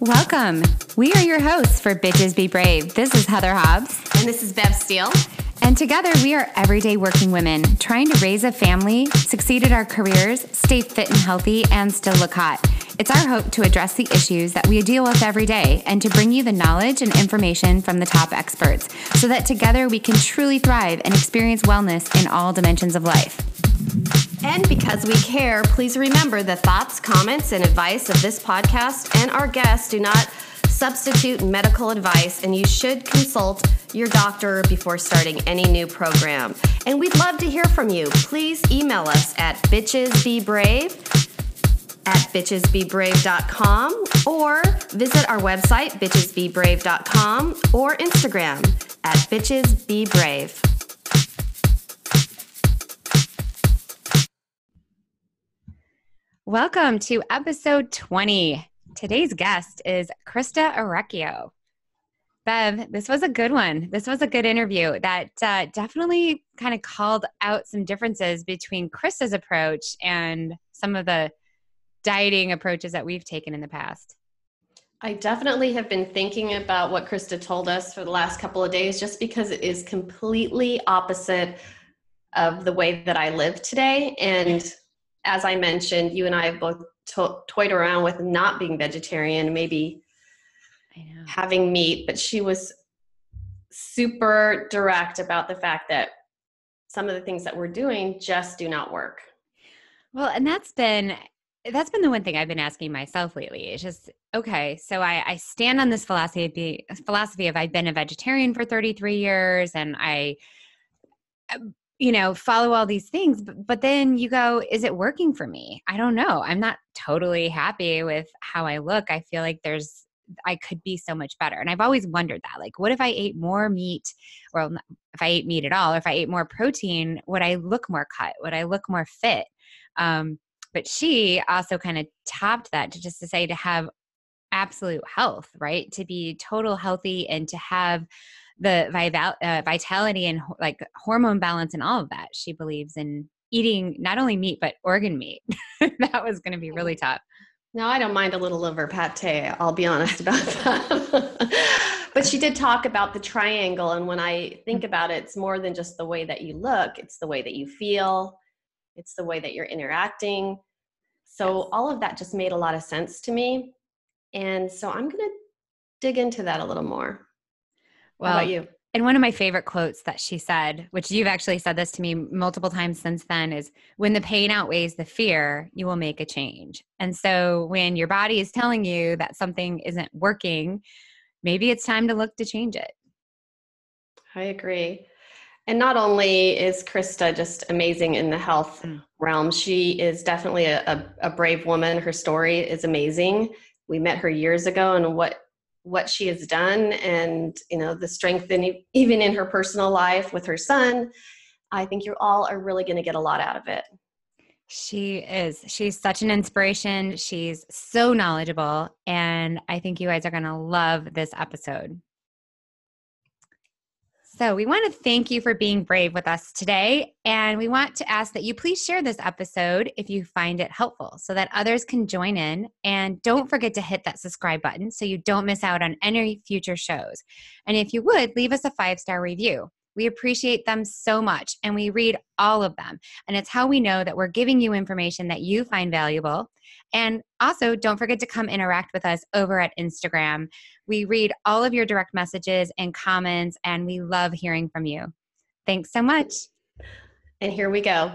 Welcome. We are your hosts for Bitches Be Brave. This is Heather Hobbs. And this is Bev Steele. And together we are everyday working women trying to raise a family, succeed at our careers, stay fit and healthy, and still look hot. It's our hope to address the issues that we deal with every day and to bring you the knowledge and information from the top experts so that together we can truly thrive and experience wellness in all dimensions of life. And because we care, please remember the thoughts, comments, and advice of this podcast and our guests do not substitute medical advice, and you should consult your doctor before starting any new program. And we'd love to hear from you. Please email us at bitchesbebrave at bitchesbebrave.com or visit our website, bitchesbebrave.com, or Instagram at bitchesbebrave. Welcome to episode 20. Today's guest is Christa Orecchio. Bev, this was a good one. This was a good interview that uh, definitely kind of called out some differences between Christa's approach and some of the dieting approaches that we've taken in the past. I definitely have been thinking about what Christa told us for the last couple of days just because it is completely opposite of the way that I live today. And as I mentioned, you and I have both to- toyed around with not being vegetarian, maybe having meat, but she was super direct about the fact that some of the things that we're doing just do not work. Well, and that's been that's been the one thing I've been asking myself lately. It's just okay. So I, I stand on this philosophy philosophy of I've been a vegetarian for 33 years, and I you know follow all these things but, but then you go is it working for me? I don't know. I'm not totally happy with how i look. I feel like there's i could be so much better. And i've always wondered that like what if i ate more meat or if i ate meat at all or if i ate more protein would i look more cut? Would i look more fit? Um, but she also kind of topped that to just to say to have absolute health right? To be total healthy and to have the vital, uh, vitality and like hormone balance and all of that. She believes in eating not only meat but organ meat. that was going to be really tough. No, I don't mind a little liver pate. I'll be honest about that. but she did talk about the triangle, and when I think about it, it's more than just the way that you look; it's the way that you feel, it's the way that you're interacting. So yes. all of that just made a lot of sense to me, and so I'm going to dig into that a little more. Well, How about you? And one of my favorite quotes that she said, which you've actually said this to me multiple times since then, is when the pain outweighs the fear, you will make a change. And so when your body is telling you that something isn't working, maybe it's time to look to change it. I agree. And not only is Christa just amazing in the health mm. realm, she is definitely a, a, a brave woman. Her story is amazing. We met her years ago, and what what she has done and you know the strength in even in her personal life with her son i think you all are really going to get a lot out of it. She is. She's such an inspiration. She's so knowledgeable and i think you guys are going to love this episode so, we want to thank you for being brave with us today. And we want to ask that you please share this episode if you find it helpful so that others can join in. And don't forget to hit that subscribe button so you don't miss out on any future shows. And if you would, leave us a five star review. We appreciate them so much and we read all of them. And it's how we know that we're giving you information that you find valuable. And also, don't forget to come interact with us over at Instagram. We read all of your direct messages and comments, and we love hearing from you. Thanks so much. And here we go.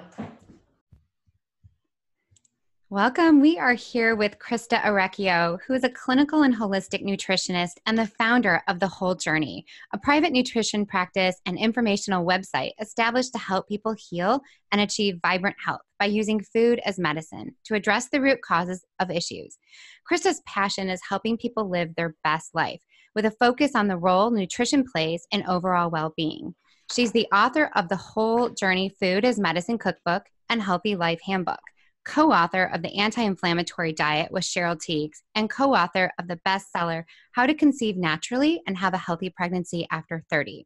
Welcome. We are here with Christa Orecchio, who is a clinical and holistic nutritionist and the founder of The Whole Journey, a private nutrition practice and informational website established to help people heal and achieve vibrant health by using food as medicine to address the root causes of issues. Christa's passion is helping people live their best life with a focus on the role nutrition plays in overall well being. She's the author of The Whole Journey Food as Medicine Cookbook and Healthy Life Handbook co author of The Anti Inflammatory Diet with Cheryl Tiegs, and co author of the bestseller How to Conceive Naturally and Have a Healthy Pregnancy After 30.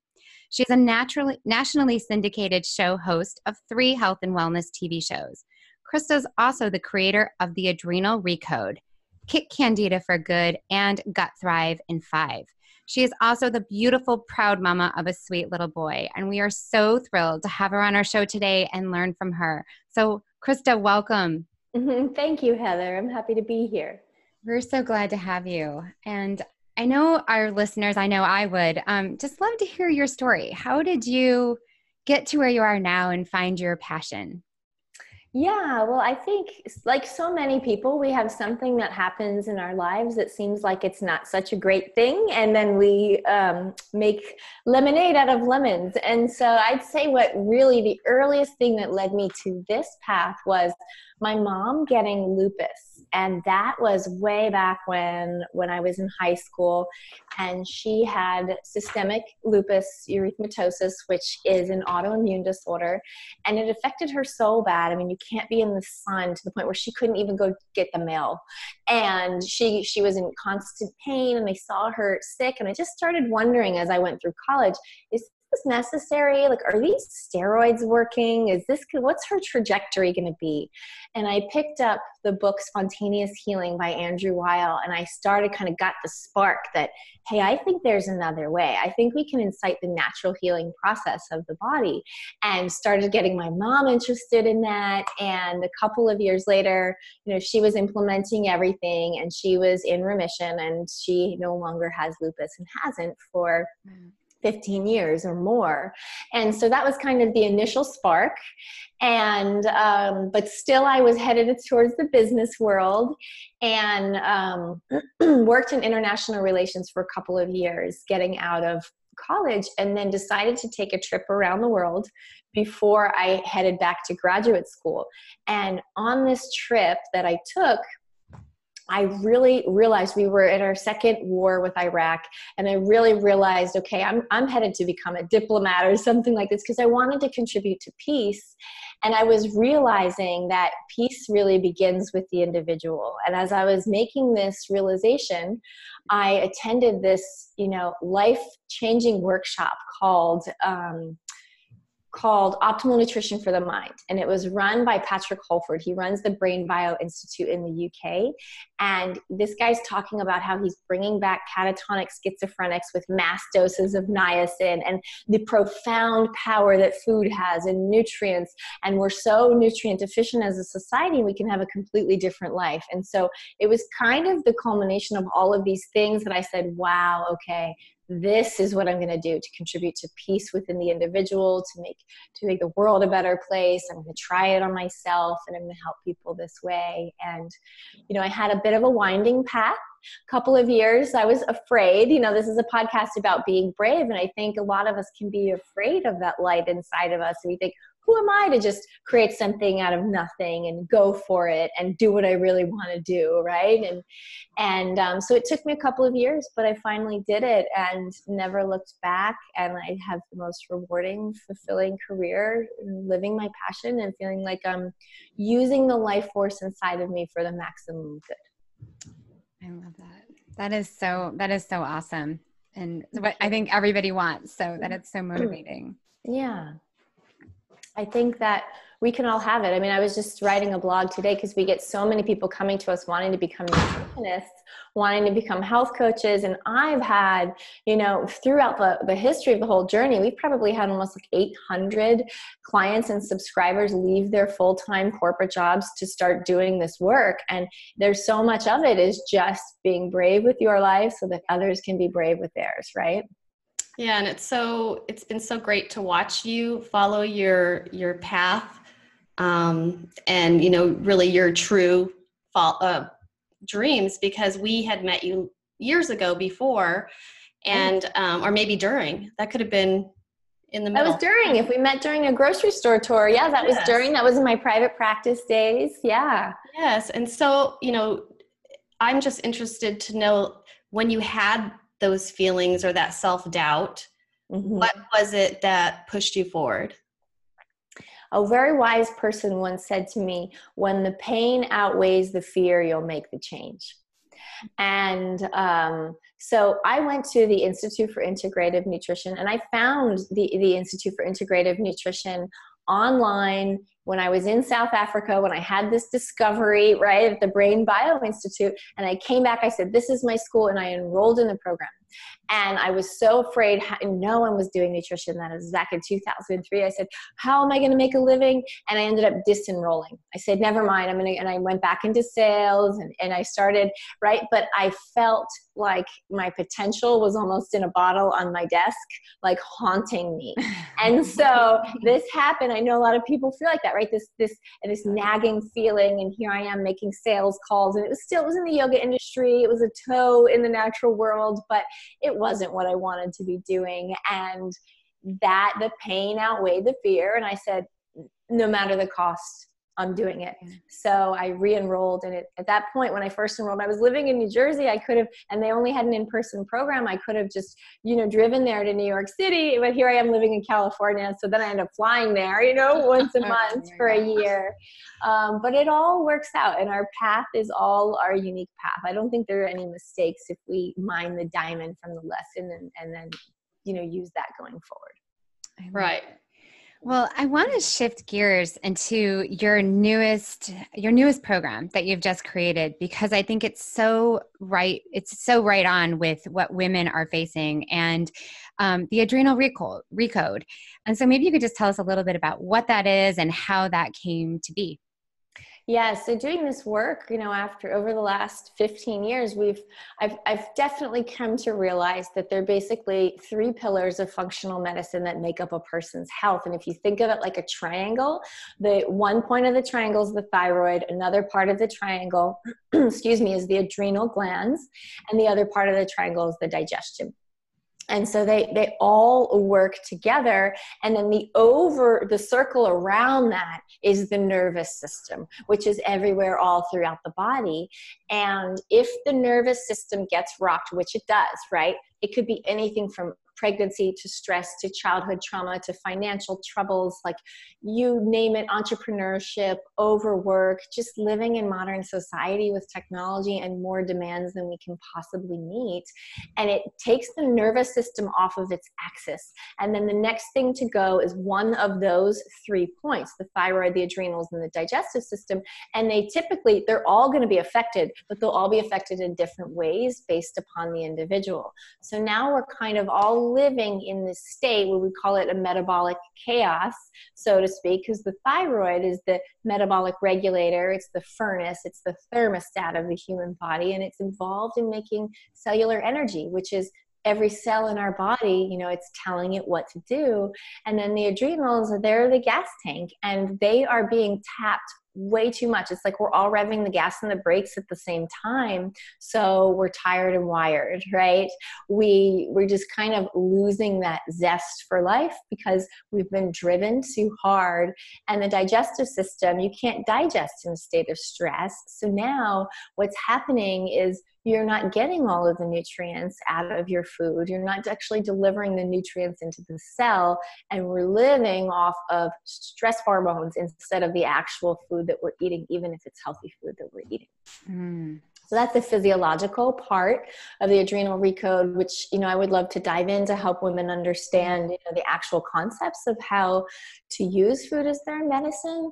She's a naturally, nationally syndicated show host of three health and wellness TV shows. Christa's also the creator of the Adrenal Recode Kick Candida for Good, and Gut Thrive in five. She is also the beautiful, proud mama of a sweet little boy. And we are so thrilled to have her on our show today and learn from her. So, Christa, welcome. Mm-hmm. Thank you, Heather. I'm happy to be here. We're so glad to have you. And I know our listeners, I know I would um, just love to hear your story. How did you get to where you are now and find your passion? Yeah, well, I think like so many people, we have something that happens in our lives that seems like it's not such a great thing, and then we um, make lemonade out of lemons. And so I'd say what really the earliest thing that led me to this path was my mom getting lupus and that was way back when when i was in high school. And she had systemic lupus erythematosus which is an autoimmune disorder. And it affected her so bad. I mean you can't be in the sun to the point where she couldn't even go get the mail. And she she was in constant pain and they saw her sick. And i just started wondering as i went through college is this necessary? Like, are these steroids working? Is this, what's her trajectory going to be? And I picked up the book Spontaneous Healing by Andrew Weil, and I started kind of got the spark that, hey, I think there's another way. I think we can incite the natural healing process of the body. And started getting my mom interested in that. And a couple of years later, you know, she was implementing everything and she was in remission and she no longer has lupus and hasn't for. Mm 15 years or more. And so that was kind of the initial spark. And um, but still i was headed towards the business world and um, worked in international relations for a couple of years getting out of college and then decided to take a trip around the world before i headed back to graduate school. And on this trip that i took I really realized we were in our second war with Iraq, and I really realized, okay, I'm, I'm headed to become a diplomat or something like this because I wanted to contribute to peace. And I was realizing that peace really begins with the individual. And as I was making this realization, I attended this, you know, life changing workshop called um, called Optimal Nutrition for the Mind. And it was run by Patrick Holford. He runs the Brain Bio Institute in the UK. And this guy's talking about how he's bringing back catatonic schizophrenics with mass doses of niacin and the profound power that food has and nutrients. And we're so nutrient deficient as a society, we can have a completely different life. And so it was kind of the culmination of all of these things that I said, wow, okay, this is what i'm going to do to contribute to peace within the individual to make to make the world a better place. I'm going to try it on myself and i'm going to help people this way. And you know i had a bit of a winding path. A couple of years i was afraid. You know this is a podcast about being brave and i think a lot of us can be afraid of that light inside of us we think who am I to just create something out of nothing and go for it and do what I really want to do, right? And and um, so it took me a couple of years, but I finally did it and never looked back. And I have the most rewarding, fulfilling career, living my passion and feeling like I'm using the life force inside of me for the maximum good. I love that. That is so. That is so awesome, and what I think everybody wants. So that it's so motivating. Yeah. I think that we can all have it. I mean, I was just writing a blog today because we get so many people coming to us wanting to become nutritionists, wanting to become health coaches. And I've had, you know, throughout the, the history of the whole journey, we've probably had almost like 800 clients and subscribers leave their full time corporate jobs to start doing this work. And there's so much of it is just being brave with your life so that others can be brave with theirs, right? Yeah, and it's so it's been so great to watch you follow your your path, um, and you know really your true fall, uh, dreams because we had met you years ago before, and um, or maybe during that could have been in the middle. That was during. If we met during a grocery store tour, yeah, that yes. was during. That was in my private practice days. Yeah. Yes, and so you know, I'm just interested to know when you had those feelings or that self doubt, mm-hmm. what was it that pushed you forward? A very wise person once said to me, When the pain outweighs the fear, you'll make the change. And um, so I went to the Institute for Integrative Nutrition and I found the, the Institute for Integrative Nutrition online when I was in South Africa, when I had this discovery, right, at the Brain Bio Institute, and I came back, I said, This is my school, and I enrolled in the program. And I was so afraid, no one was doing nutrition. That was back in 2003. I said, How am I going to make a living? And I ended up disenrolling. I said, Never mind. I'm going to, and I went back into sales and, and I started, right? But I felt like my potential was almost in a bottle on my desk, like haunting me. and so this happened. I know a lot of people feel like that, right? This, this, and this nagging feeling. And here I am making sales calls. And it was still, it was in the yoga industry. It was a toe in the natural world, but it wasn't what I wanted to be doing. And that the pain outweighed the fear. And I said, no matter the cost, I'm doing it. So I re-enrolled and it, at that point when I first enrolled, I was living in New Jersey. I could have, and they only had an in-person program. I could have just, you know, driven there to New York City, but here I am living in California. So then I end up flying there, you know, once a month for a year. Um, but it all works out and our path is all our unique path. I don't think there are any mistakes if we mine the diamond from the lesson and, and then, you know, use that going forward. Right. Well, I want to shift gears into your newest your newest program that you've just created because I think it's so right it's so right on with what women are facing and um, the adrenal recode, recode. And so maybe you could just tell us a little bit about what that is and how that came to be. Yeah, so doing this work, you know, after over the last 15 years, we've I've I've definitely come to realize that there are basically three pillars of functional medicine that make up a person's health. And if you think of it like a triangle, the one point of the triangle is the thyroid, another part of the triangle, excuse me, is the adrenal glands, and the other part of the triangle is the digestion and so they they all work together. And then the over the circle around that is the nervous system which is everywhere all throughout the body. And if the nervous system gets rocked which it does right? It could be anything from pregnancy to stress to childhood trauma to financial troubles like you name it entrepreneurship overwork just living in modern society with technology and more demands than we can possibly meet. And it takes the nervous system off of its axis. And then the next thing to go is one of those three points the thyroid the adrenals and the digestive system. And they typically they're all going to be affected but they'll all be affected in different ways based upon the individual. So now we're kind of all living in this state where we call it a metabolic chaos, so to speak, because the thyroid is the metabolic regulator, it's the furnace, it's the thermostat of the human body, and it's involved in making cellular energy, which is every cell in our body, you know, it's telling it what to do. And then the adrenals, they're the gas tank, and they are being tapped way too much. It's like we're all revving the gas and the brakes at the same time. So we're tired and wired, right? We we're just kind of losing that zest for life because we've been driven too hard. And the digestive system, you can't digest in a state of stress. So now what's happening is you're not getting all of the nutrients out of your food. You're not actually delivering the nutrients into the cell, and we're living off of stress hormones instead of the actual food that we're eating, even if it's healthy food that we're eating. Mm. So that's the physiological part of the adrenal recode, which you know I would love to dive in to help women understand you know, the actual concepts of how to use food as their medicine,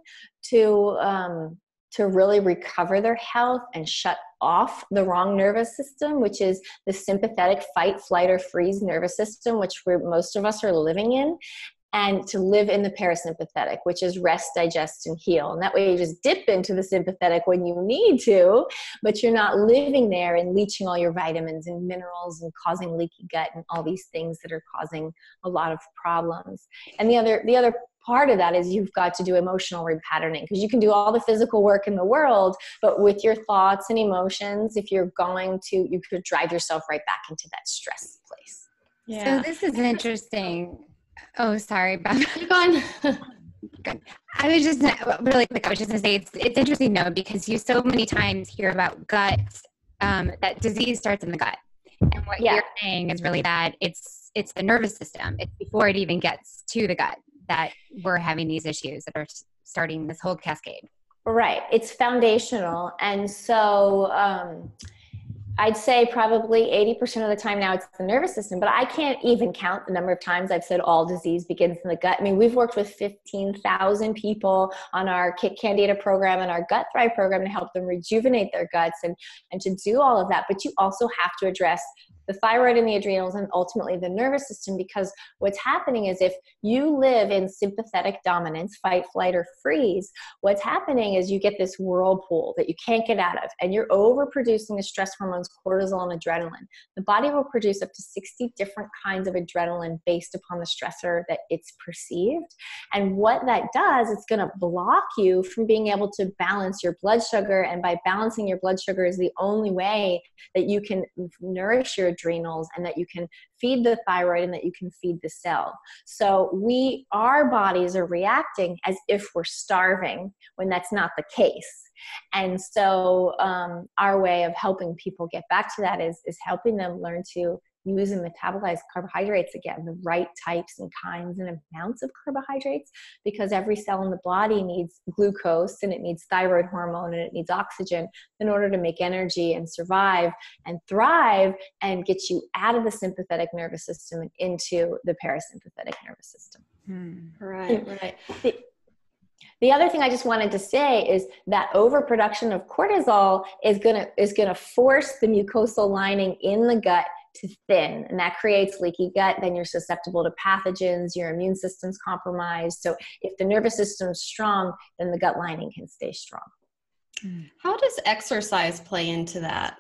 to um, to really recover their health and shut off the wrong nervous system, which is the sympathetic fight, flight, or freeze nervous system, which most of us are living in, and to live in the parasympathetic, which is rest, digest, and heal. And that way you just dip into the sympathetic when you need to, but you're not living there and leaching all your vitamins and minerals and causing leaky gut and all these things that are causing a lot of problems. And the other the other part of that is you've got to do emotional repatterning because you can do all the physical work in the world but with your thoughts and emotions if you're going to you could drive yourself right back into that stress place yeah. so this is interesting oh sorry Bev. You're. I was just really quick. I was just gonna say it's it's interesting though because you so many times hear about gut um, that disease starts in the gut, and what yeah. you're saying is really that it's it's the nervous system. It's before it even gets to the gut that we're having these issues that are starting this whole cascade. Right. It's foundational. And so, um, I'd say probably 80% of the time now it's the nervous system, but I can't even count the number of times I've said all disease begins in the gut. I mean, we've worked with 15,000 people on our Kick Candida program and our Gut Thrive program to help them rejuvenate their guts and, and to do all of that. But you also have to address the thyroid and the adrenals and ultimately the nervous system because what's happening is if you live in sympathetic dominance fight flight or freeze what's happening is you get this whirlpool that you can't get out of and you're overproducing the stress hormones cortisol and adrenaline. The body will produce up to 60 different kinds of adrenaline based upon the stressor that it's perceived. And what that does it's going to block you from being able to balance your blood sugar and by balancing your blood sugar is the only way that you can nourish your adrenals and that you can feed the thyroid and that you can feed the cell. So we our bodies are reacting as if we're starving when that's not the case. And so um, our way of helping people get back to that is is helping them learn to use and metabolize carbohydrates again, the right types and kinds and amounts of carbohydrates, because every cell in the body needs glucose and it needs thyroid hormone and it needs oxygen in order to make energy and survive and thrive and get you out of the sympathetic nervous system and into the parasympathetic nervous system. Hmm. Right, right. The, the other thing I just wanted to say is that overproduction of cortisol is gonna is gonna force the mucosal lining in the gut to thin and that creates leaky gut then you're susceptible to pathogens your immune system's compromised so if the nervous system's strong then the gut lining can stay strong how does exercise play into that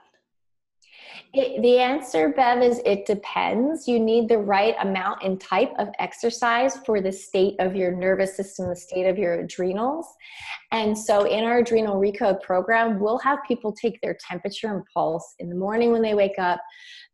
it, the answer, Bev, is it depends. You need the right amount and type of exercise for the state of your nervous system, the state of your adrenals. And so, in our adrenal recode program, we'll have people take their temperature and pulse in the morning when they wake up.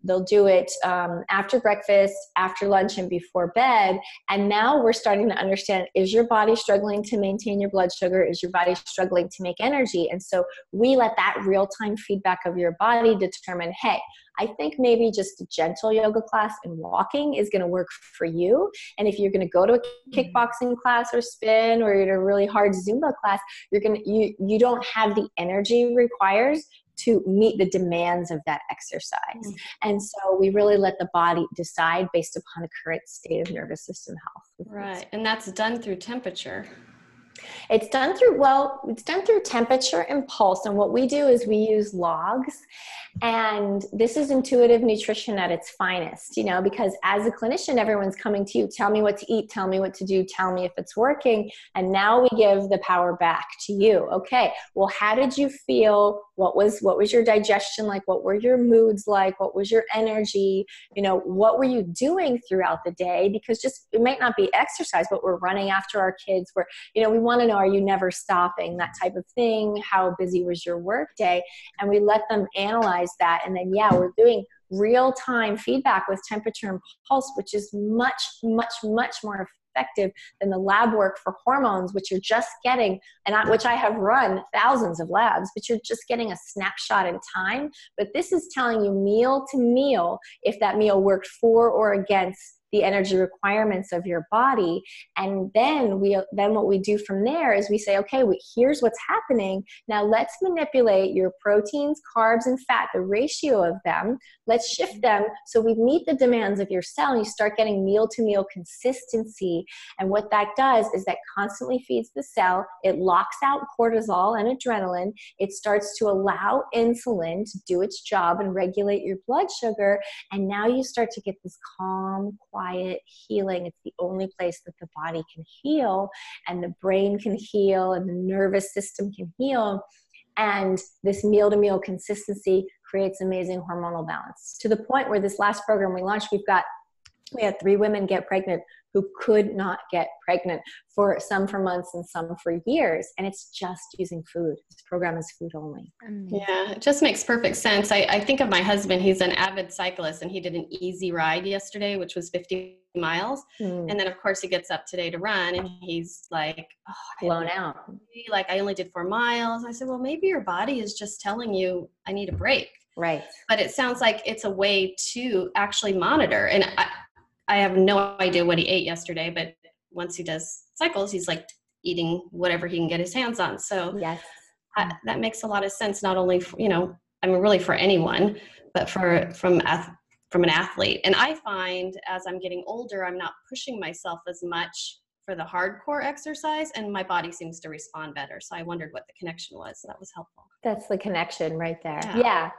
They'll do it um, after breakfast, after lunch, and before bed. And now we're starting to understand is your body struggling to maintain your blood sugar? Is your body struggling to make energy? And so we let that real time feedback of your body determine hey, I think maybe just a gentle yoga class and walking is going to work for you. And if you're going to go to a kickboxing class or spin or you're in a really hard Zumba class, you're going to, you, you don't have the energy requires to meet the demands of that exercise. Mm-hmm. And so we really let the body decide based upon the current state of nervous system health. Right. And that's done through temperature. It's done through, well, it's done through temperature and pulse. And what we do is we use logs. And this is intuitive nutrition at its finest, you know, because as a clinician, everyone's coming to you, tell me what to eat, tell me what to do, tell me if it's working. And now we give the power back to you. Okay, well, how did you feel? What was what was your digestion like? What were your moods like? What was your energy? You know, what were you doing throughout the day? Because just it might not be exercise, but we're running after our kids. We're, you know, we want to know, are you never stopping? That type of thing. How busy was your work day? And we let them analyze that. And then, yeah, we're doing real time feedback with temperature and pulse, which is much, much, much more effective than the lab work for hormones, which you're just getting, and I, which I have run thousands of labs, but you're just getting a snapshot in time. But this is telling you meal to meal if that meal worked for or against the energy requirements of your body. And then we then what we do from there is we say okay here's what's happening. Now let's manipulate your proteins carbs and fat the ratio of them. Let's shift them so we meet the demands of your cell and you start getting meal to meal consistency. And what that does is that constantly feeds the cell. It locks out cortisol and adrenaline. It starts to allow insulin to do its job and regulate your blood sugar. And now you start to get this calm quiet quiet healing. It's the only place that the body can heal and the brain can heal and the nervous system can heal. And this meal to meal consistency creates amazing hormonal balance to the point where this last program we launched, we've got we had three women get pregnant who could not get pregnant for some for months and some for years. And it's just using food. This program is food only. Yeah it just makes perfect sense. I, I think of my husband he's an avid cyclist and he did an easy ride yesterday which was 50 miles. Mm. and then of course he gets up today to run and he's like oh, blown out. like i only did four miles. I said well maybe your body is just telling you i need a break. Right. But it sounds like it's a way to actually monitor. And I, I have no idea what he ate yesterday, but once he does cycles, he's like eating whatever he can get his hands on. So yes, I, that makes a lot of sense. Not only for, you know I mean, really for anyone, but for from from an athlete. And I find as I'm getting older, I'm not pushing myself as much for the hardcore exercise and my body seems to respond better. So i wondered what the connection was. So that was helpful. That's the connection right there. Yeah, yeah.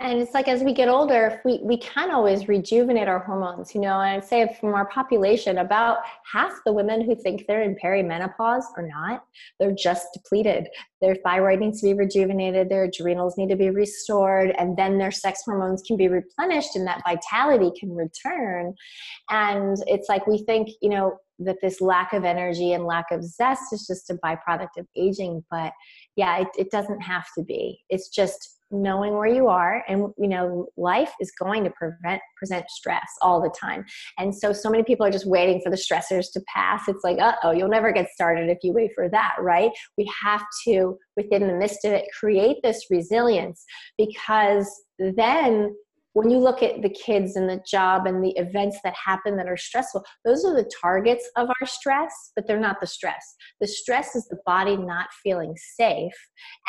and it's like as we get older we we can always rejuvenate our hormones you know and i'd say from our population about half the women who think they're in perimenopause are not. They're just depleted. Their thyroid needs to be rejuvenated. Their adrenals need to be restored. And then their sex hormones can be replenished and that vitality can return. And it's like we think you know that this lack of energy and lack of zest is just a byproduct of aging but yeah it, it doesn't have to be. It's just knowing where you are and you know life is going to prevent present stress all the time. And so so many people are just waiting for the stressors to pass. It's like uh-oh you'll never get started if you wait for that right? We have to within the midst of it create this resilience because then when you look at the kids and the job and the events that happen that are stressful, those are the targets of our stress, but they're not the stress. The stress is the body not feeling safe.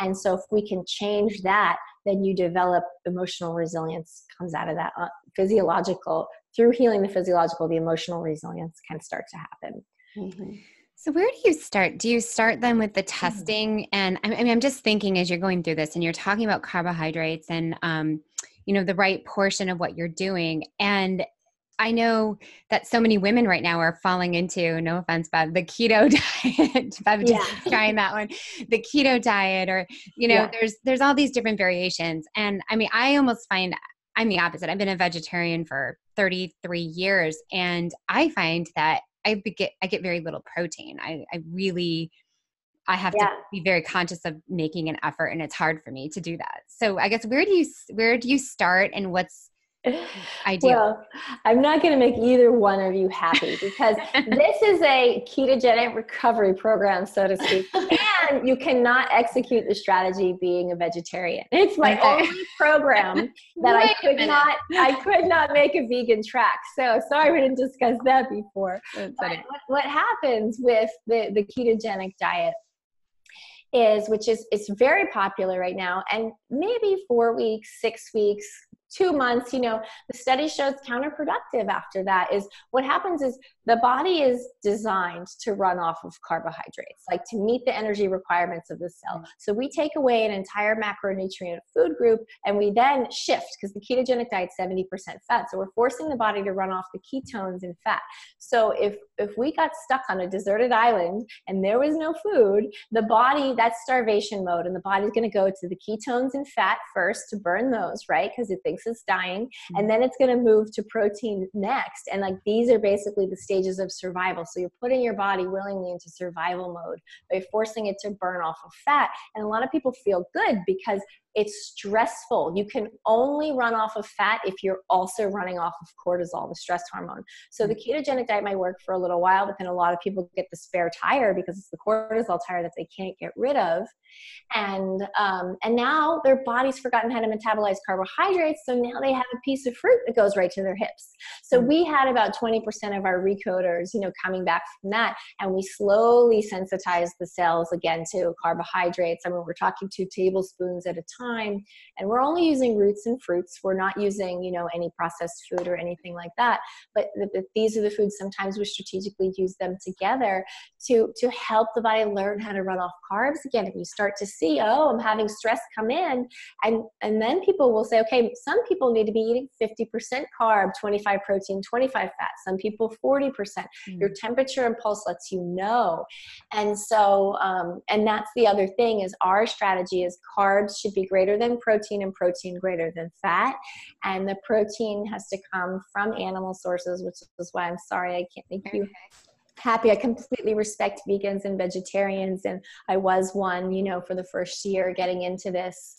And so if we can change that, then you develop emotional resilience comes out of that uh, physiological through healing the physiological the emotional resilience can start to happen mm-hmm. So where do you start? Do you start then with the mm-hmm. testing? And I mean, I'm just thinking as you're going through this, and you're talking about carbohydrates and um, you know the right portion of what you're doing and I know that so many women right now are falling into, no offense, but the keto diet. I'm just yeah. trying that one, the keto diet, or you know, yeah. there's there's all these different variations. And I mean, I almost find I'm the opposite. I've been a vegetarian for 33 years, and I find that I get I get very little protein. I, I really I have yeah. to be very conscious of making an effort and it's hard for me to do that. So I guess where do you where do you start and what's ideal? Well, I'm not going to make either one of you happy because this is a ketogenic recovery program, so to speak, and you cannot execute the strategy being a vegetarian. It's my only program that I could not I could not make a vegan track. So sorry we didn't discuss that before. What, what happens with the the ketogenic diet is which is it's very popular right now. And maybe four weeks six weeks two months you know the study shows counterproductive after that is what happens is the body is designed to run off of carbohydrates like to meet the energy requirements of the cell. Mm-hmm. So we take away an entire macronutrient food group and we then shift because the ketogenic diet 70% fat. So we're forcing the body to run off the ketones and fat. So if if we got stuck on a deserted island and there was no food the body that's starvation mode and the body's going to go to the ketones and fat first to burn those right? Because it thinks it's dying. Mm-hmm. and then it's going to move to protein next. And like these are basically the stages of survival. So you're putting your body willingly into survival mode by forcing it to burn off of fat. And a lot of people feel good because it's stressful. You can only run off of fat if you're also running off of cortisol, the stress hormone. So the mm. ketogenic diet might work for a little while, but then a lot of people get the spare tire because it's the cortisol tire that they can't get rid of. And um, and now their body's forgotten how to metabolize carbohydrates, so now they have a piece of fruit that goes right to their hips. So mm. we had about 20% of our recoders, you know, coming back from that, and we slowly sensitized the cells again to carbohydrates. I mean, we're talking two tablespoons at a time time and we're only using roots and fruits. We're not using you know any processed food or anything like that. But the, the, these are the foods sometimes we strategically use them together to to help the body learn how to run off carbs again. If you start to see oh i'm having stress come in. And and then people will say okay some people need to be eating 50% carb 25 protein 25 fat. Some people 40% mm. your temperature and pulse lets you know. And so um, and that's the other thing is our strategy is carbs should be greater than protein and protein greater than fat. And the protein has to come from animal sources, which is why I'm sorry I can't make you happy. I completely respect vegans and vegetarians, and I was one, you know, for the first year getting into this.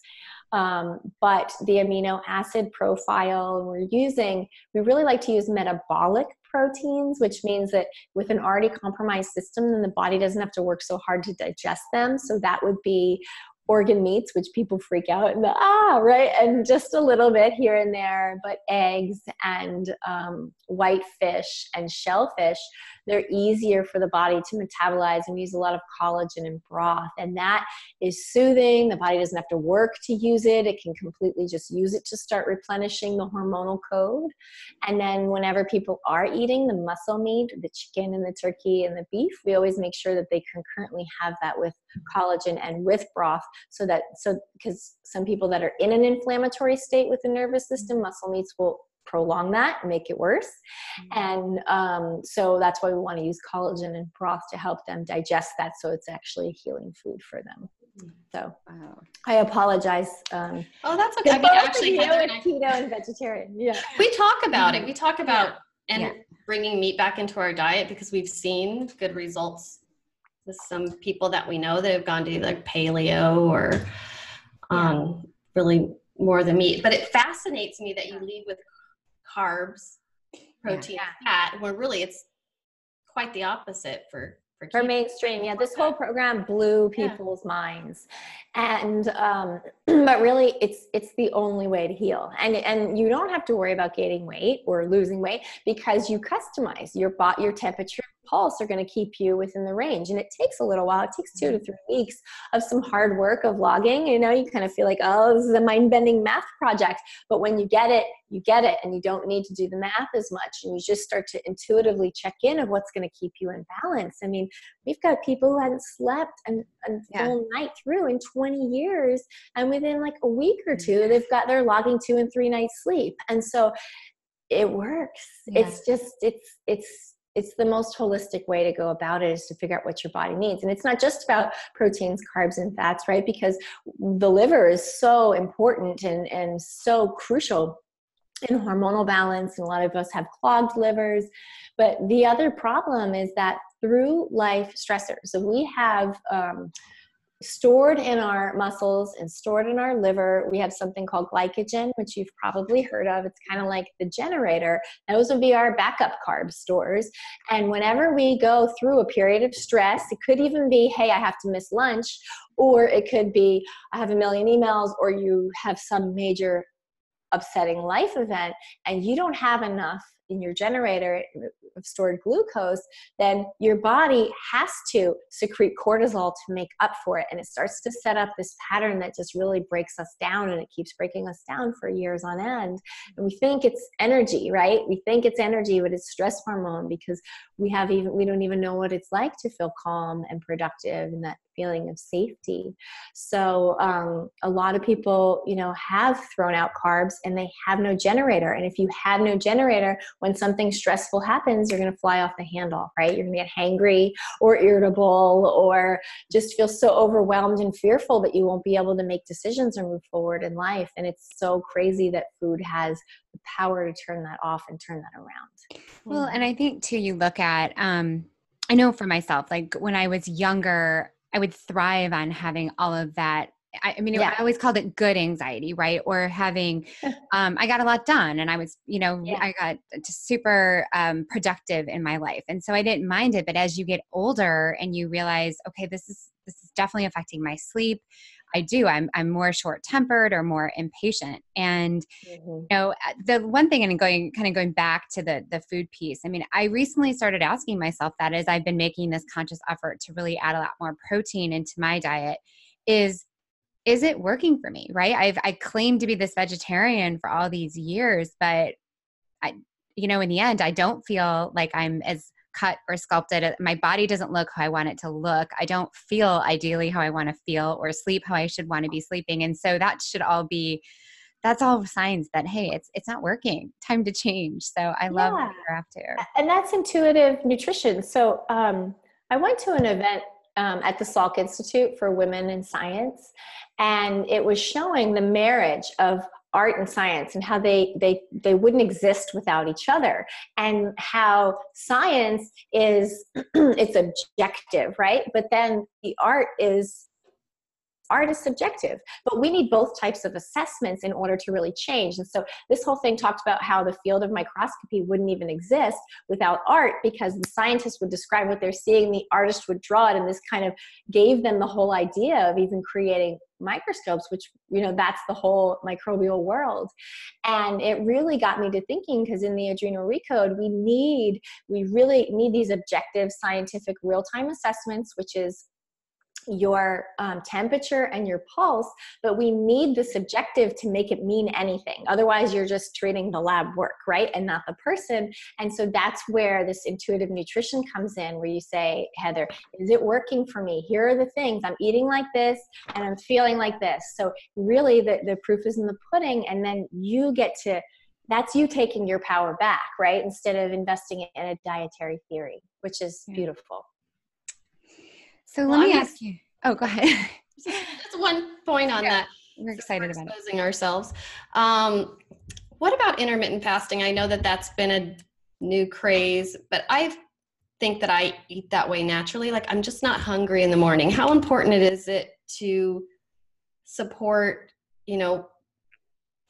Um, but the amino acid profile we're using, we really like to use metabolic proteins, which means that with an already compromised system, then the body doesn't have to work so hard to digest them. So that would be organ meats, which people freak out and ah, right, and just a little bit here and there, but eggs and um, white fish and shellfish they're easier for the body to metabolize and use a lot of collagen and broth. And that is soothing. The body doesn't have to work to use it, it can completely just use it to start replenishing the hormonal code. And then, whenever people are eating the muscle meat, the chicken and the turkey and the beef, we always make sure that they concurrently have that with collagen and with broth so that, so because some people that are in an inflammatory state with the nervous system, muscle meats will prolong that and make it worse. Mm-hmm. And um, so that's why we want to use collagen and broth to help them digest that so it's actually a healing food for them. Mm-hmm. So wow. I apologize. Um, oh, that's okay. I mean, actually, you know, keto and vegetarian. Yeah. We talk about it. We talk about yeah. and yeah. bringing meat back into our diet because we've seen good results with some people that we know that have gone to like paleo or um, really more the meat. But it fascinates me that you lead with carbs, protein, yeah. fat, where really it's quite the opposite for for, for mainstream. Yeah, this whole program blew people's yeah. minds, and um, but really, it's it's the only way to heal. And and you don't have to worry about gaining weight or losing weight because you customize your bot your temperature pulse are going to keep you within the range. And it takes a little while. It takes two to mm-hmm. three weeks of some hard work of logging. You know, you kind of feel like, oh, this is a mind bending math project. But when you get it, you get it, and you don't need to do the math as much. And you just start to intuitively check in of what's going to keep you in balance. I mean, we've got people who hadn't slept a, and yeah. full night through in 20 years. And within like a week or two, mm-hmm. they've got their logging two and three nights sleep. And so it works. Yeah. It's just, it's, it's, it's the most holistic way to go about it is to figure out what your body needs. And it's not just about proteins carbs and fats right? Because the liver is so important and, and so crucial in hormonal balance and a lot of us have clogged livers. But the other problem is that through life stressors so we have um, stored in our muscles and stored in our liver. We have something called glycogen, which you've probably heard of. It's kind of like the generator. Those would be our backup carb stores. And whenever we go through a period of stress, it could even be, hey, I have to miss lunch, or it could be, I have a million emails, or you have some major upsetting life event and you don't have enough in your generator of stored glucose, then your body has to secrete cortisol to make up for it. And it starts to set up this pattern that just really breaks us down and it keeps breaking us down for years on end. And we think it's energy, right? We think it's energy, but it's stress hormone because we have even we don't even know what it's like to feel calm and productive and that feeling of safety. So um, a lot of people, you know, have thrown out carbs and they have no generator. And if you have no generator, when something stressful happens, you're going to fly off the handle, right? You're going to get hangry or irritable or just feel so overwhelmed and fearful that you won't be able to make decisions or move forward in life. And it's so crazy that food has the power to turn that off and turn that around. Well, and I think too, you look at, um, I know for myself, like when I was younger, I would thrive on having all of that. I, I mean, yeah. I always called it good anxiety, right? Or having, um, I got a lot done and I was, you know, yeah. I got super um, productive in my life. And so I didn't mind it. But as you get older and you realize, okay, this is, this is definitely affecting my sleep. I do. I'm I'm more short tempered or more impatient. And mm-hmm. you know, uh, the one thing and going kind of going back to the the food piece. I mean, I recently started asking myself that as I've been making this conscious effort to really add a lot more protein into my diet is is it working for me, right? I've I claimed to be this vegetarian for all these years, but I you know, in the end I don't feel like I'm as cut or sculpted. My body doesn't look how I want it to look. I don't feel ideally how I want to feel or sleep how I should want to be sleeping. And so that should all be that's all signs that hey it's it's not working time to change so i love yeah. you're after and that's intuitive nutrition so um, i went to an event um, at the salk institute for women in science and it was showing the marriage of art and science and how they they they wouldn't exist without each other and how science is it's objective right? But then the art is art is subjective. But we need both types of assessments in order to really change. And so this whole thing talked about how the field of microscopy wouldn't even exist without art because the scientists would describe what they're seeing the artist would draw it and this kind of gave them the whole idea of even creating microscopes which you know that's the whole microbial world. And it really got me to thinking because in the adrenal recode we need we really need these objective scientific real-time assessments which is your um, temperature and your pulse, but we need the subjective to make it mean anything. Otherwise, you're just treating the lab work, right? And not the person. And so that's where this intuitive nutrition comes in, where you say, Heather, is it working for me? Here are the things I'm eating like this and I'm feeling like this. So, really, the, the proof is in the pudding. And then you get to that's you taking your power back, right? Instead of investing in a dietary theory, which is beautiful. So well, let me ask you. Oh, go ahead. Just one point on yeah, that. We're excited about exposing it. ourselves. Um, what about intermittent fasting? I know that that's been a new craze, but I think that I eat that way naturally. Like I'm just not hungry in the morning. How important is it to support, you know,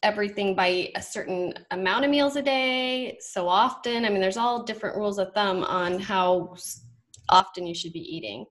everything by a certain amount of meals a day, so often? I mean, there's all different rules of thumb on how often you should be eating.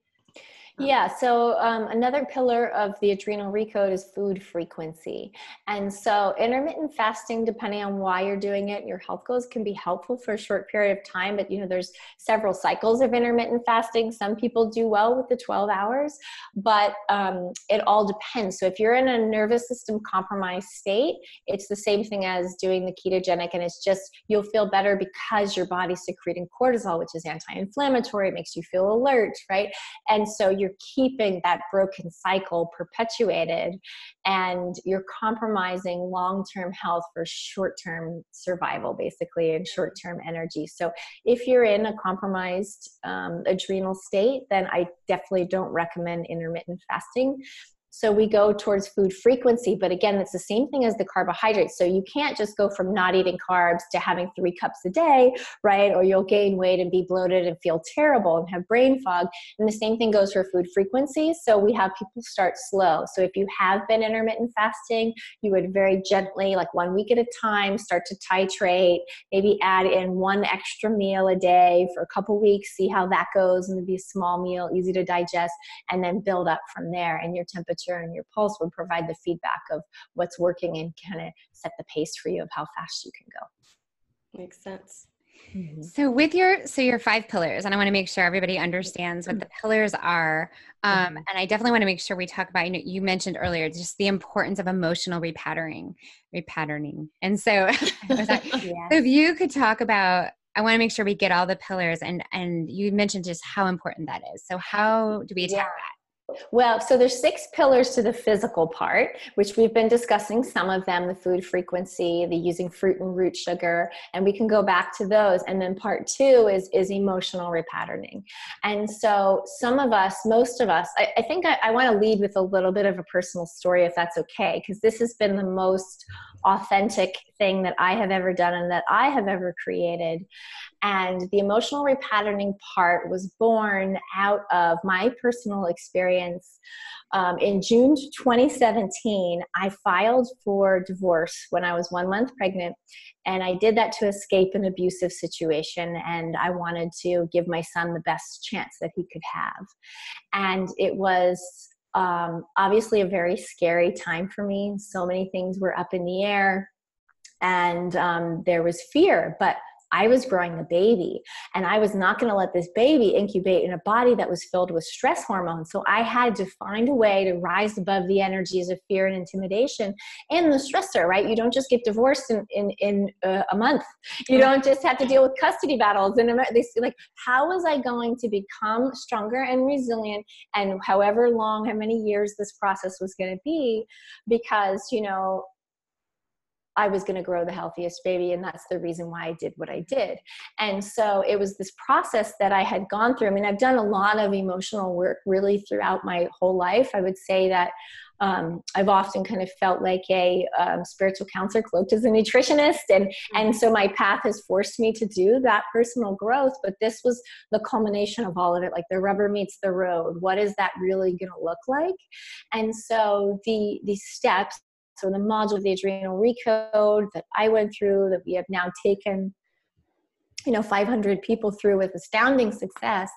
Yeah, so um, another pillar of the adrenal recode is food frequency. And so intermittent fasting, depending on why you're doing it, your health goals can be helpful for a short period of time. But you know, there's several cycles of intermittent fasting. Some people do well with the 12 hours, but um, it all depends. So if you're in a nervous system compromised state, it's the same thing as doing the ketogenic, and it's just you'll feel better because your body's secreting cortisol, which is anti-inflammatory, it makes you feel alert, right? And so you're you're keeping that broken cycle perpetuated and you're compromising long term health for short term survival, basically, and short term energy. So, if you're in a compromised um, adrenal state, then I definitely don't recommend intermittent fasting so we go towards food frequency, but again, it's the same thing as the carbohydrates. So you can't just go from not eating carbs to having three cups a day, right? Or you'll gain weight and be bloated and feel terrible and have brain fog. And the same thing goes for food frequency. So we have people start slow. So if you have been intermittent fasting, you would very gently, like one week at a time, start to titrate, maybe add in one extra meal a day for a couple weeks, see how that goes, and be a small meal, easy to digest, and then build up from there. And your temperature temperature and your pulse would provide the feedback of what's working and kind of set the pace for you of how fast you can go. Makes sense. Mm-hmm. So with your so your five pillars, and I want to make sure everybody understands what the pillars are. Um, mm-hmm. And I definitely want to make sure we talk about. You know, you mentioned earlier just the importance of emotional repatterning, repatterning. And so, yeah. so if you could talk about, I want to make sure we get all the pillars. And and you mentioned just how important that is. So how do we attack yeah. that? Well, so there's six pillars to the physical part, which we've been discussing some of them, the food frequency, the using fruit and root sugar, and we can go back to those. And then part two is, is emotional repatterning. And so some of us, most of us, I, I think I, I want to lead with a little bit of a personal story if that's okay, because this has been the most authentic thing that I have ever done and that I have ever created. And the emotional repatterning part was born out of my personal experience. Um, in June 2017, I filed for divorce when I was one month pregnant. And I did that to escape an abusive situation. And I wanted to give my son the best chance that he could have. And it was um, obviously a very scary time for me. So many things were up in the air and um, there was fear. But I was growing a baby and I was not going to let this baby incubate in a body that was filled with stress hormones. So I had to find a way to rise above the energies of fear and intimidation and the stressor, right? You don't just get divorced in, in, in uh, a month. You don't just have to deal with custody battles. And they like, how was I going to become stronger and resilient and however long, how many years this process was going to be? Because, you know, I was going to grow the healthiest baby. And that's the reason why I did what I did. And so it was this process that I had gone through. I mean, I've done a lot of emotional work really throughout my whole life. I would say that um, I've often kind of felt like a um, spiritual counselor cloaked as a nutritionist, and and so my path has forced me to do that personal growth. But this was the culmination of all of it, like the rubber meets the road. What is that really going to look like? And so the the steps so the module of the adrenal recode that I went through that we have now taken you know 500 people through with astounding success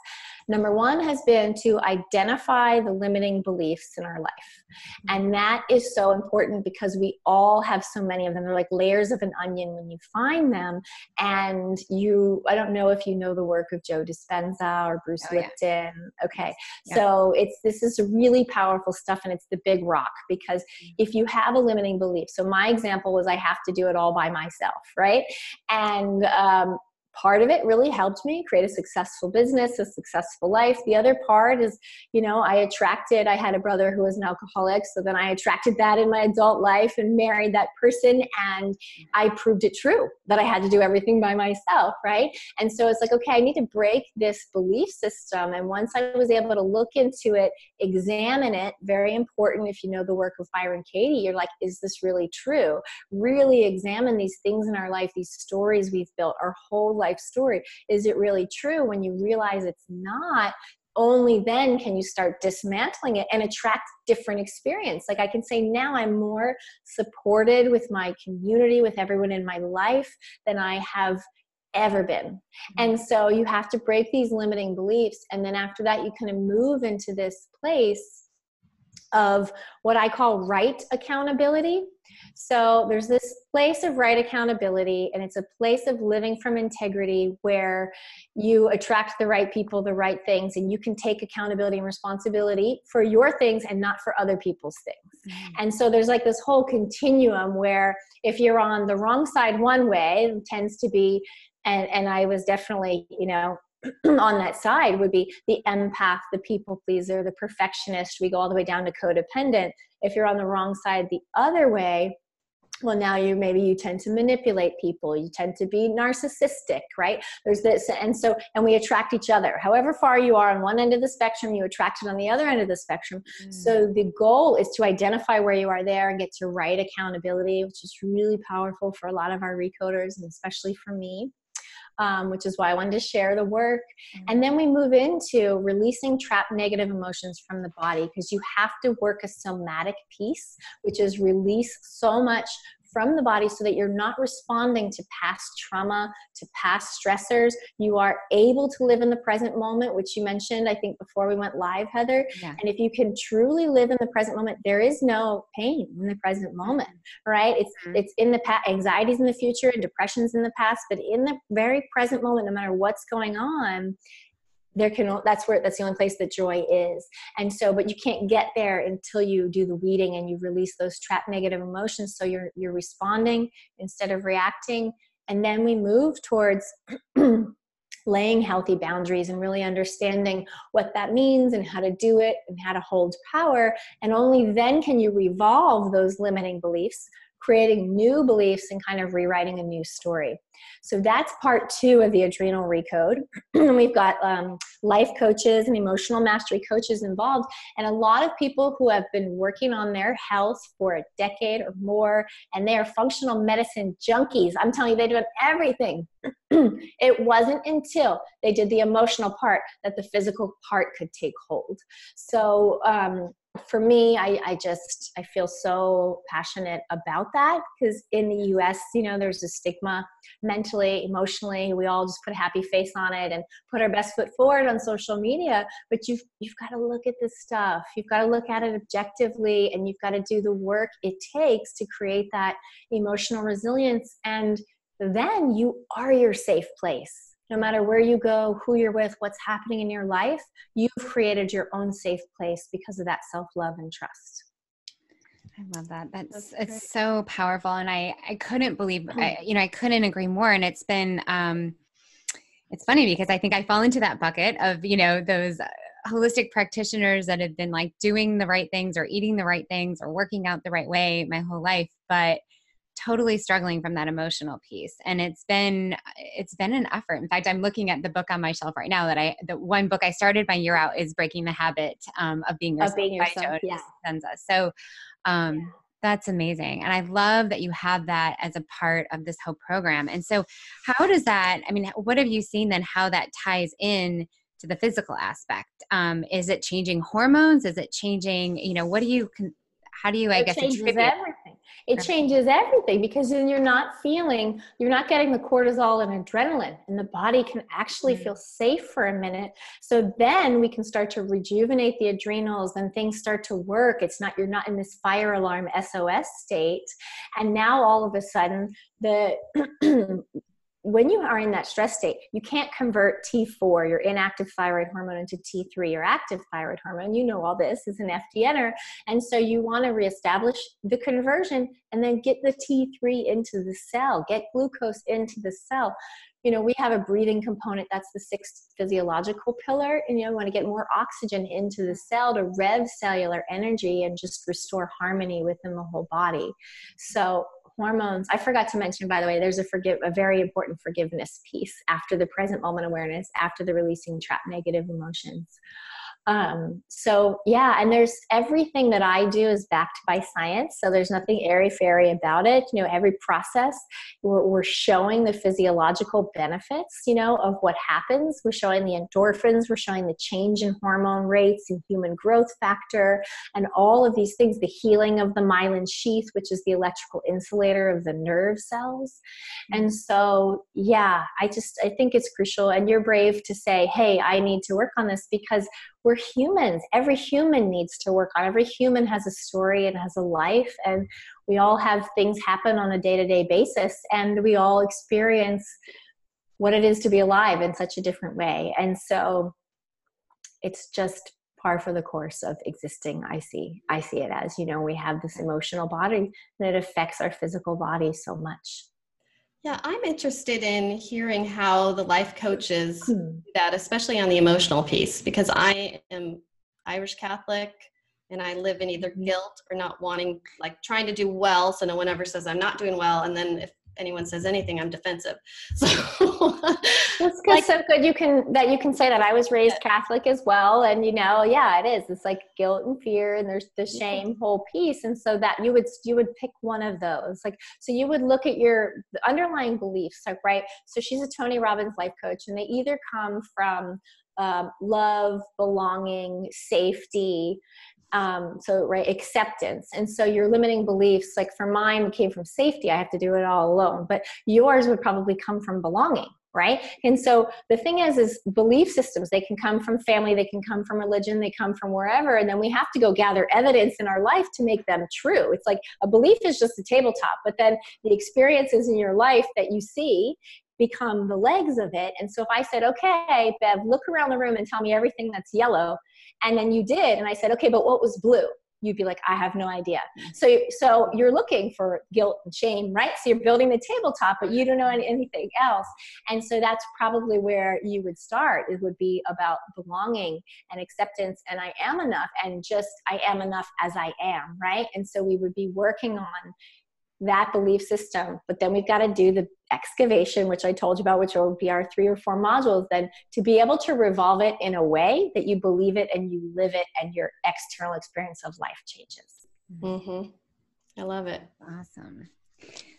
number one has been to identify the limiting beliefs in our life. And that is so important because we all have so many of them. They're like layers of an onion when you find them. And you i don't know if you know the work of joe dispenza or bruce oh, lipton. Yeah. okay. Yeah. so it's this is really powerful stuff and it's the big rock because mm. if you have a limiting belief so my example was i have to do it all by myself right? And um, part of it really helped me create a successful business, a successful life. The other part is, you know, I attracted, I had a brother who was an alcoholic. So then I attracted that in my adult life and married that person. And I proved it true that I had to do everything by myself, right? And so it's like, okay, I need to break this belief system. And once I was able to look into it, examine it, very important if you know the work of Byron Katie, you're like, is this really true? Really examine these things in our life, these stories we've built, our whole life story. Is it really true? When you realize it's not, only then can you start dismantling it and attract different experience like i can say now i'm more supported with my community with everyone in my life than i have ever been mm-hmm. and so you have to break these limiting beliefs and then after that you kind of move into this place of what i call right accountability so there's this place of right accountability, and it's a place of living from integrity where you attract the right people, the right things, and you can take accountability and responsibility for your things and not for other people's things. Mm-hmm. And so there's like this whole continuum where if you're on the wrong side one way, it tends to be and and I was definitely, you know, on that side would be the empath, the people pleaser, the perfectionist. We go all the way down to codependent. If you're on the wrong side the other way, well now you maybe you tend to manipulate people you tend to be narcissistic right there's this and so and we attract each other however far you are on one end of the spectrum you attract it on the other end of the spectrum mm. so the goal is to identify where you are there and get to right accountability which is really powerful for a lot of our recoders and especially for me um, which is why I wanted to share the work. Mm-hmm. And then we move into releasing trapped negative emotions from the body because you have to work a somatic piece, which is release so much from the body so that you're not responding to past trauma, to past stressors. You are able to live in the present moment, which you mentioned, I think, before we went live, Heather. Yeah. And if you can truly live in the present moment, there is no pain in the present moment, right? It's mm-hmm. it's in the past, anxieties in the future, and depressions in the past, but in the very present moment, no matter what's going on, there can that's where that's the only place that joy is. And so but you can't get there until you do the weeding and you release those trapped negative emotions. So you're you're responding instead of reacting. And then we move towards laying healthy boundaries and really understanding what that means and how to do it and how to hold power. And only then can you revolve those limiting beliefs creating new beliefs and kind of rewriting a new story. So that's part two of the adrenal recode. and we've got um, life coaches and emotional mastery coaches involved, and a lot of people who have been working on their health for a decade or more, and they are functional medicine junkies. I'm telling you, they do everything. it wasn't until they did the emotional part that the physical part could take hold. So, um, for me I, I just i feel so passionate about that because in the us you know there's a stigma mentally emotionally. We all just put a happy face on it and put our best foot forward on social media but you've you've got to look at this stuff. You've got to look at it objectively and you've got to do the work it takes to create that emotional resilience and then you are your safe place no matter where you go, who you're with, what's happening in your life, you've created your own safe place because of that self love and trust. I love that. That's, That's it's so powerful, and I I couldn't believe I, you know I couldn't agree more. And it's been um, it's funny because I think I fall into that bucket of you know those holistic practitioners that have been like doing the right things or eating the right things or working out the right way my whole life, but totally struggling from that emotional piece and it's been it's been an effort in fact i'm looking at the book on my shelf right now that i the one book i started my year out is breaking the habit um, of being yourself, of being yourself yeah. Dispenza. so um, yeah. That's amazing. And I love that you have that as a part of this whole program. And so, how does that, I mean, what have you seen then how that ties in to the physical aspect? Um, is it changing hormones? Is it changing, you know, what do you, how do you, I it guess, changes everything it changes everything because then you're not feeling, you're not getting the cortisol and adrenaline, and the body can actually mm-hmm. feel safe for a minute. So then we can start to rejuvenate the adrenals and things start to work. It's not, you're not in this fire alarm SOS state. And now all of a sudden, the when you are in that stress state, you can't convert T4, your inactive thyroid hormone, into T3, your active thyroid hormone. You know all this is an FDNer. And so you want to reestablish the conversion and then get the T3 into the cell, get glucose into the cell. You know, we have a breathing component that's the sixth physiological pillar. And you know, want to get more oxygen into the cell to rev cellular energy and just restore harmony within the whole body. So hormones. I forgot to mention by the way there's a forgive a very important forgiveness piece after the present moment awareness after the releasing trap negative emotions um, so yeah, and there's everything that I do is backed by science. So there's nothing airy fairy about it. You know, every process we're, we're showing the physiological benefits, you know, of what happens. We're showing the endorphins, we're showing the change in hormone rates and human growth factor, and all of these things, the healing of the myelin sheath, which is the electrical insulator of the nerve cells. And so, yeah, I just I think it's crucial. And you're brave to say, hey, I need to work on this because we're humans. Every human needs to work on. Every human has a story and has a life, and we all have things happen on a day to day basis, and we all experience what it is to be alive in such a different way. And so it's just par for the course of existing i see i see it as you know we have this emotional body and it affects our physical body so much yeah, I'm interested in hearing how the life coaches hmm. do that, especially on the emotional piece, because I am Irish Catholic and I live in either guilt or not wanting, like trying to do well. So no one ever says I'm not doing well. And then if anyone says anything, I'm defensive. So that's good. Like, so good you can that you can say that. I was raised yeah. Catholic as well, and you know, yeah, it is. It's like guilt and fear, and there's the shame whole piece, and so that you would you would pick one of those. Like so, you would look at your underlying beliefs, like right. So she's a Tony Robbins life coach, and they either come from um, love, belonging, safety, um, so right acceptance. And so your limiting beliefs like for mine came from safety. I have to do it all alone. But yours would probably come from belonging right? And so the thing is is belief systems they can come from family they can come from religion they come from wherever. And then we have to go gather evidence in our life to make them true. It's like a belief is just a tabletop but then the experiences in your life that you see become the legs of it. And so if i said okay bev look around the room and tell me everything that's yellow and then you did. And i said okay but what was blue? You'd be like i have no idea. Mm. so so you're looking for guilt and shame right? So you're building the tabletop but you don't know anything else. And so that's probably where you would start. It would be about belonging and acceptance and i am enough and just i am enough as i am right? And so we would be working on that belief system. But then we've got to do the excavation, which I told you about, which will be our three or four modules, then to be able to revolve it in a way that you believe it and you live it and your external experience of life changes. Mm-hmm. I love it. Awesome.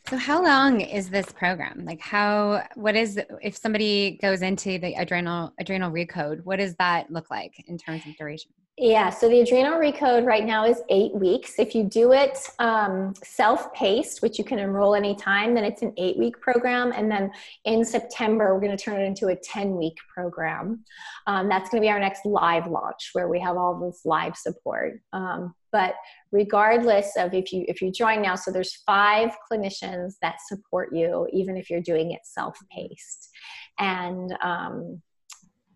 So how long is this program? Like how what is if somebody goes into the adrenal adrenal recode, what does that look like in terms of duration? Yeah, so the adrenal recode right now is eight weeks. If you do it um, self paced, which you can enroll anytime, then it's an eight week program. And then in September, we're going to turn it into a 10 week program. Um, that's going to be our next live launch where we have all this live support. Um, but regardless of if you if you join now so there's five clinicians that support you even if you're doing it self paced and um,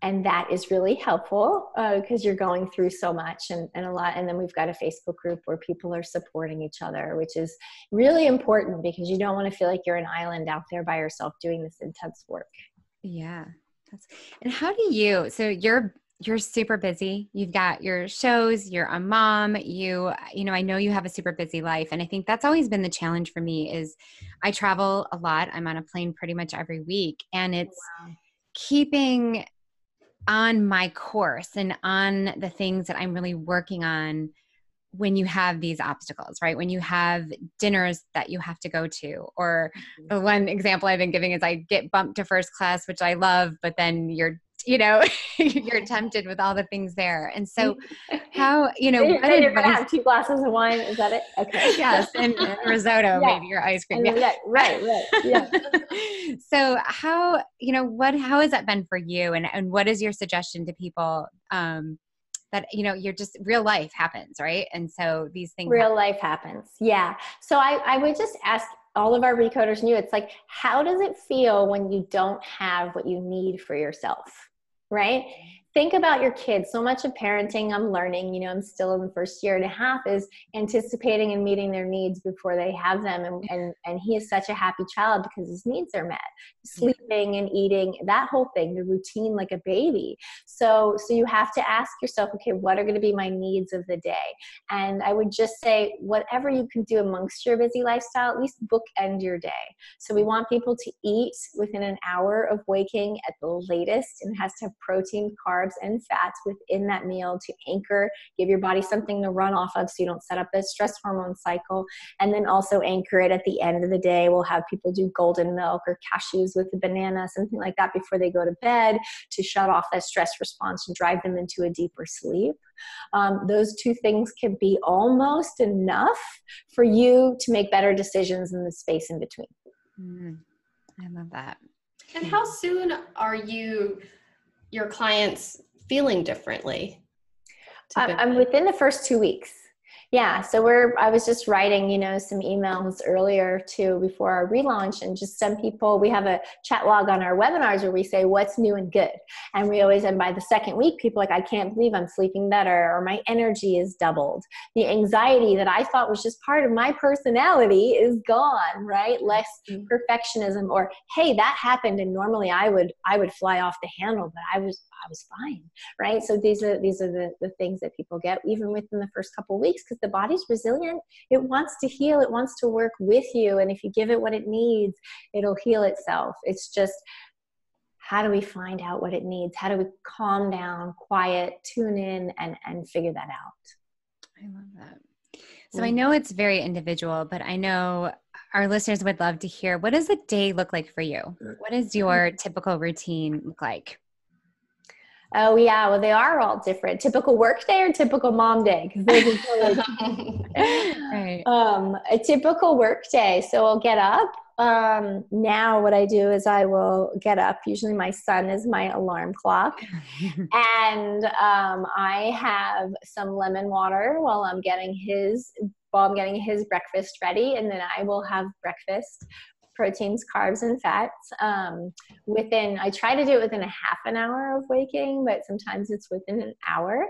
and that is really helpful because uh, you're going through so much and, and a lot and then we've got a facebook group where people are supporting each other which is really important because you don't want to feel like you're an island out there by yourself doing this intense work. Yeah that's and how do you so you're you're super busy. You've got your shows you're a mom you you know i know you have a super busy life and i think that's always been the challenge for me is i travel a lot. I'm on a plane pretty much every week and it's wow. keeping on my course and on the things that I'm really working on when you have these obstacles, right? When you have dinners that you have to go to, or mm-hmm. the one example I've been giving is I get bumped to first class, which I love, but then you're you know you're tempted with all the things there and so how you know you're gonna have two glasses of wine is that it okay yes and risotto yeah. maybe your ice cream yeah. yeah. right right yeah so how you know what how has that been for you and and what is your suggestion to people um that you know you're just real life happens right and so these things real happen. life happens yeah so i i would just ask all of our recoders knew it's like how does it feel when you don't have what you need for yourself right mm-hmm. Think about your kids. So much of parenting i'm learning you know i'm still in the first year and a half is anticipating and meeting their needs before they have them. And mm-hmm. and, and he is such a happy child because his needs are met. Sleeping and eating that whole thing the routine like a baby. So so you have to ask yourself okay what are going to be my needs of the day? And i would just say whatever you can do amongst your busy lifestyle at least bookend your day. So we want people to eat within an hour of waking at the latest and it has to have protein carbs carbs and fats within that meal to anchor, give your body something to run off of so you don't set up a stress hormone cycle. And then also anchor it at the end of the day. We'll have people do golden milk or cashews with a banana, something like that before they go to bed to shut off that stress response and drive them into a deeper sleep. Um, those two things can be almost enough for you to make better decisions in the space in between. Mm, I love that. And how soon are you your clients feeling differently? I'm within the first two weeks. Yeah, so we're. I was just writing, you know, some emails earlier too before our relaunch, and just some people. We have a chat log on our webinars where we say what's new and good, and we always end by the second week. People like, I can't believe I'm sleeping better, or my energy is doubled. The anxiety that I thought was just part of my personality is gone. Right, less mm-hmm. perfectionism, or hey, that happened, and normally I would I would fly off the handle, but I was I was fine, right? So these are these are the, the things that people get even within the first couple weeks because the body's resilient. It wants to heal, it wants to work with you. And if you give it what it needs, it'll heal itself. It's just how do we find out what it needs? How do we calm down, quiet, tune in, and, and figure that out? I love that. So I mm. know it's very individual, but I know our listeners would love to hear what does a day look like for you? Mm. What does your typical routine look like? Oh yeah, well they are all different. Typical work day or typical mom day? right. um, a typical work day. So I'll get up. Um, now what I do is I will get up. Usually my son is my alarm clock, and um, I have some lemon water while I'm getting his while I'm getting his breakfast ready, and then I will have breakfast proteins, carbs, and fats um, within, I try to do it within a half an hour of waking, but sometimes it's within an hour.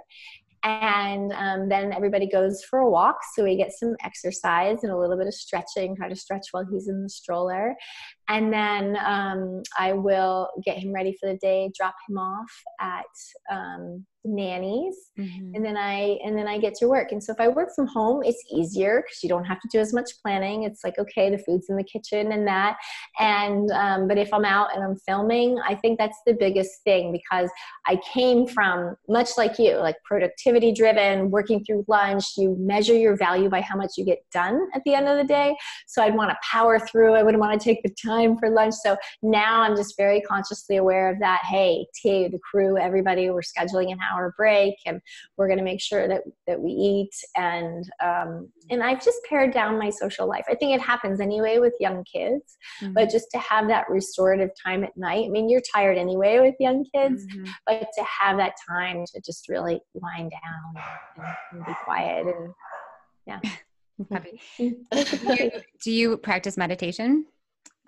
And um, then everybody goes for a walk. So we get some exercise and a little bit of stretching, try to stretch while he's in the stroller. And then um, I will get him ready for the day, drop him off at um, nannies mm-hmm. and then i and then i get to work. And so if i work from home it's easier because you don't have to do as much planning. It's like okay the food's in the kitchen and that. And um, but if i'm out and i'm filming i think that's the biggest thing because i came from much like you like productivity driven working through lunch. You measure your value by how much you get done at the end of the day. So i'd want to power through. I wouldn't want to take the time for lunch. So now i'm just very consciously aware of that. Hey t the crew everybody we're scheduling an hour break and we're going to make sure that that we eat. And um, and i've just pared down my social life. I think it happens anyway with young kids mm-hmm. but just to have that restorative time at night i mean you're tired anyway with young kids mm-hmm. but to have that time to just really wind down and, and be quiet and yeah. Do, you, do you practice meditation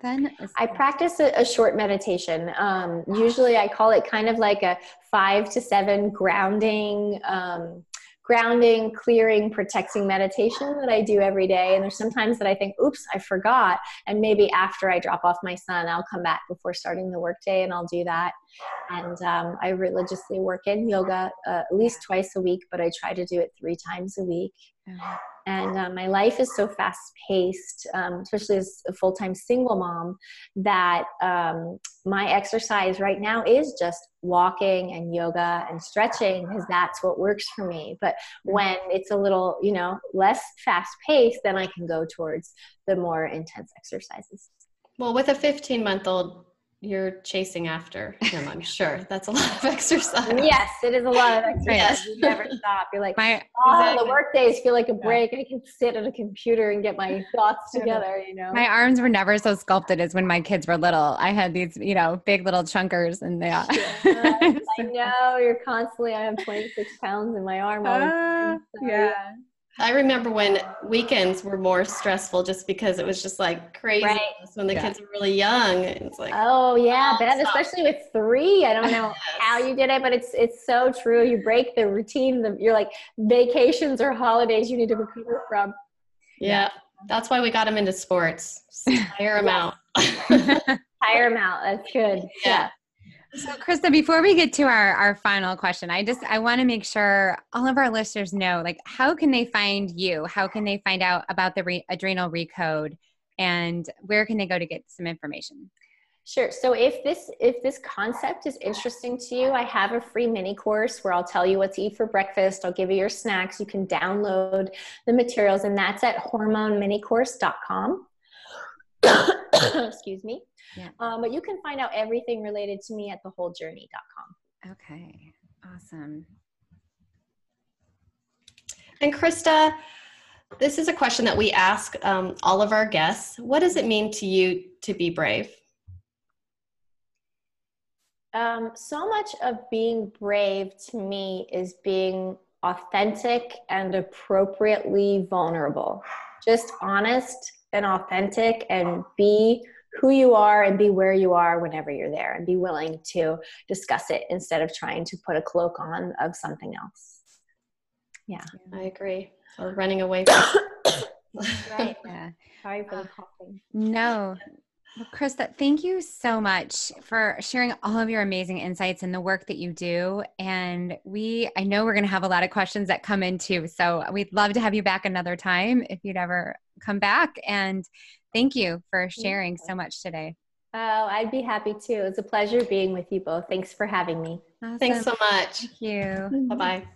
then i practice a, a short meditation. Um, usually i call it kind of like a five to seven grounding um, grounding clearing protecting meditation that i do every day. And there's sometimes that i think oops i forgot. And maybe after i drop off my son i'll come back before starting the workday and i'll do that. And um, i religiously work in yoga uh, at least twice a week but i try to do it three times a week and um, my life is so fast paced, um, especially as a full time single mom, that um, my exercise right now is just walking and yoga and stretching because that's what works for me. But when it's a little, you know, less fast paced, then I can go towards the more intense exercises. Well, with a 15 month old you're chasing after him. I'm sure that's a lot of exercise. Yes, it is a lot of exercise. Yes. You never stop. You're like, My oh, Exactly. the work days feel like a break. I can sit at a computer and get my thoughts together. You know. my arms were never so sculpted as when my kids were little. I had these, you know, big little chunkers and they Yes, I know you're constantly. I have 26 pounds in my arm. All the time, ah, so, yeah. I remember when weekends were more stressful just because it was just like crazy Right. when the Yeah. kids were really young. It's like, Oh yeah, Oh, Ben, especially with three. I don't know how you did it, but it's it's so true. You break the routine. The, you're like vacations or holidays you need to recover from. yeah. That's why we got him into sports. Just Tire him out. Tire them out. That's good. Yeah. So, Christa, before we get to our, our final question, I just I want to make sure all of our listeners know, like, how can they find you? How can they find out about the re- adrenal recode, and where can they go to get some information? Sure. So if this if this concept is interesting to you, I have a free mini course where I'll tell you what to eat for breakfast. I'll give you your snacks. You can download the materials, and that's at hormoneminicourse.com. Excuse me. Yeah. Um, but you can find out everything related to me at thewholejourney.com. Okay, awesome. And Christa, this is a question that we ask um, all of our guests. What does it mean to you to be brave? Um, so much of being brave to me is being authentic and appropriately vulnerable. Just honest and authentic and be who you are and be where you are whenever you're there and be willing to discuss it instead of trying to put a cloak on of something else. Yeah. I agree. Or running away from Right. Yeah. Sorry for the uh, coughing. No. Well, Christa, thank you so much for sharing all of your amazing insights and the work that you do. And we, I know we're going to have a lot of questions that come in too. So we'd love to have you back another time if you'd ever come back. And thank you for sharing so much today. Oh, I'd be happy to. It's a pleasure being with you both. Thanks for having me. Awesome. Thanks so much. Thank you. Bye bye.